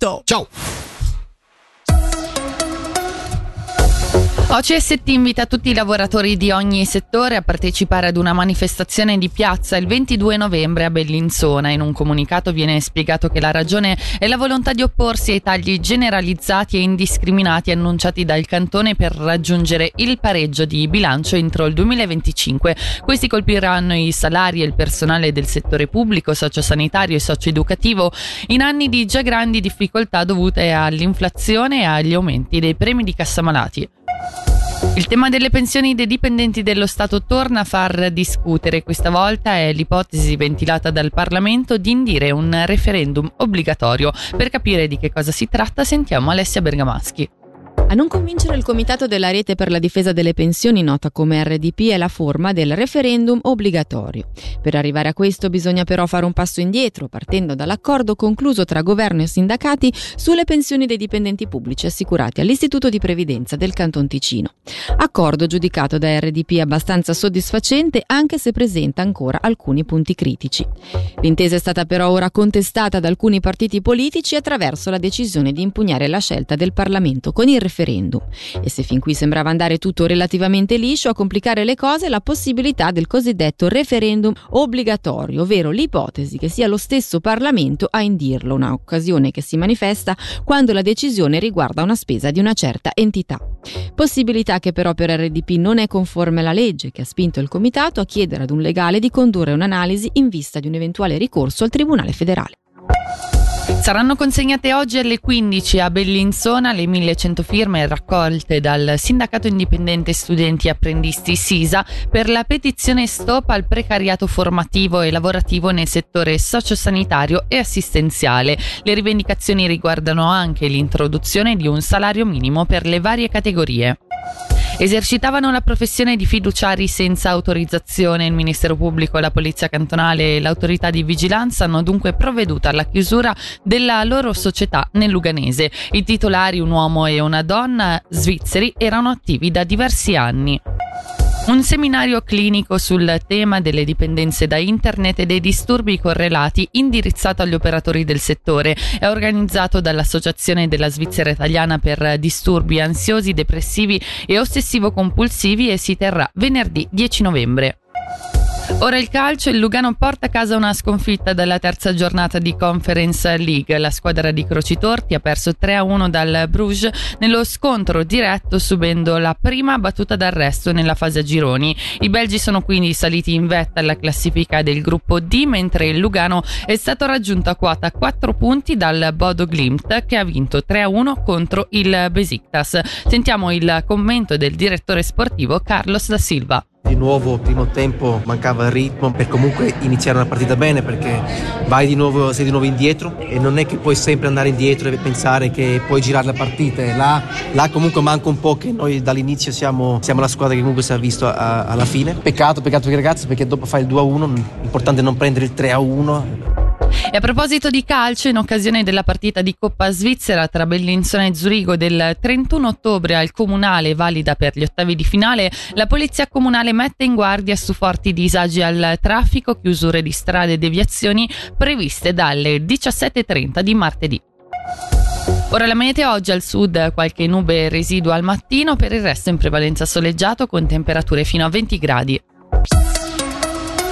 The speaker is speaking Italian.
Chau. OCST invita tutti i lavoratori di ogni settore a partecipare ad una manifestazione di piazza il 22 novembre a Bellinzona. In un comunicato viene spiegato che la ragione è la volontà di opporsi ai tagli generalizzati e indiscriminati annunciati dal cantone per raggiungere il pareggio di bilancio entro il 2025. Questi colpiranno i salari e il personale del settore pubblico, sociosanitario e socioeducativo in anni di già grandi difficoltà dovute all'inflazione e agli aumenti dei premi di cassamalati. Il tema delle pensioni dei dipendenti dello Stato torna a far discutere. Questa volta è l'ipotesi ventilata dal Parlamento di indire un referendum obbligatorio. Per capire di che cosa si tratta sentiamo Alessia Bergamaschi. A non convincere il Comitato della Rete per la difesa delle pensioni, nota come RDP, è la forma del referendum obbligatorio. Per arrivare a questo bisogna però fare un passo indietro, partendo dall'accordo concluso tra governo e sindacati sulle pensioni dei dipendenti pubblici assicurati all'Istituto di Previdenza del Canton Ticino. Accordo giudicato da RDP abbastanza soddisfacente, anche se presenta ancora alcuni punti critici. L'intesa è stata però ora contestata da alcuni partiti politici attraverso la decisione di impugnare la scelta del Parlamento con il referendum referendum. E se fin qui sembrava andare tutto relativamente liscio, a complicare le cose la possibilità del cosiddetto referendum obbligatorio, ovvero l'ipotesi che sia lo stesso Parlamento a indirlo, un'occasione che si manifesta quando la decisione riguarda una spesa di una certa entità. Possibilità che però per RDP non è conforme alla legge, che ha spinto il Comitato a chiedere ad un legale di condurre un'analisi in vista di un eventuale ricorso al Tribunale federale. Saranno consegnate oggi alle 15 a Bellinzona le 1100 firme raccolte dal Sindacato Indipendente Studenti e Apprendisti SISA per la petizione Stop al precariato formativo e lavorativo nel settore sociosanitario e assistenziale. Le rivendicazioni riguardano anche l'introduzione di un salario minimo per le varie categorie. Esercitavano la professione di fiduciari senza autorizzazione. Il Ministero Pubblico, la Polizia Cantonale e l'autorità di vigilanza hanno dunque provveduto alla chiusura della loro società nel Luganese. I titolari, un uomo e una donna svizzeri, erano attivi da diversi anni. Un seminario clinico sul tema delle dipendenze da internet e dei disturbi correlati indirizzato agli operatori del settore è organizzato dall'Associazione della Svizzera Italiana per disturbi ansiosi, depressivi e ossessivo-compulsivi e si terrà venerdì 10 novembre. Ora il calcio, il Lugano porta a casa una sconfitta dalla terza giornata di Conference League. La squadra di Crocitorti ha perso 3-1 dal Bruges nello scontro diretto subendo la prima battuta d'arresto nella fase a gironi. I belgi sono quindi saliti in vetta alla classifica del gruppo D mentre il Lugano è stato raggiunto a quota 4 punti dal Bodo Glimt che ha vinto 3-1 contro il Besiktas. Sentiamo il commento del direttore sportivo Carlos da Silva. Di nuovo, primo tempo mancava il ritmo per comunque iniziare una partita bene perché vai di nuovo, sei di nuovo indietro e non è che puoi sempre andare indietro e pensare che puoi girare la partita. Là, là comunque manca un po' che noi dall'inizio siamo, siamo la squadra che comunque si è visto a, alla fine. Peccato, peccato i ragazzi perché dopo fai il 2-1, l'importante è non prendere il 3-1 e a proposito di calcio, in occasione della partita di Coppa Svizzera tra Bellinzona e Zurigo del 31 ottobre al Comunale, valida per gli ottavi di finale, la Polizia Comunale mette in guardia su forti disagi al traffico, chiusure di strade e deviazioni previste dalle 17.30 di martedì. Ora la meteo oggi al sud qualche nube residua al mattino, per il resto in prevalenza soleggiato con temperature fino a 20 gradi.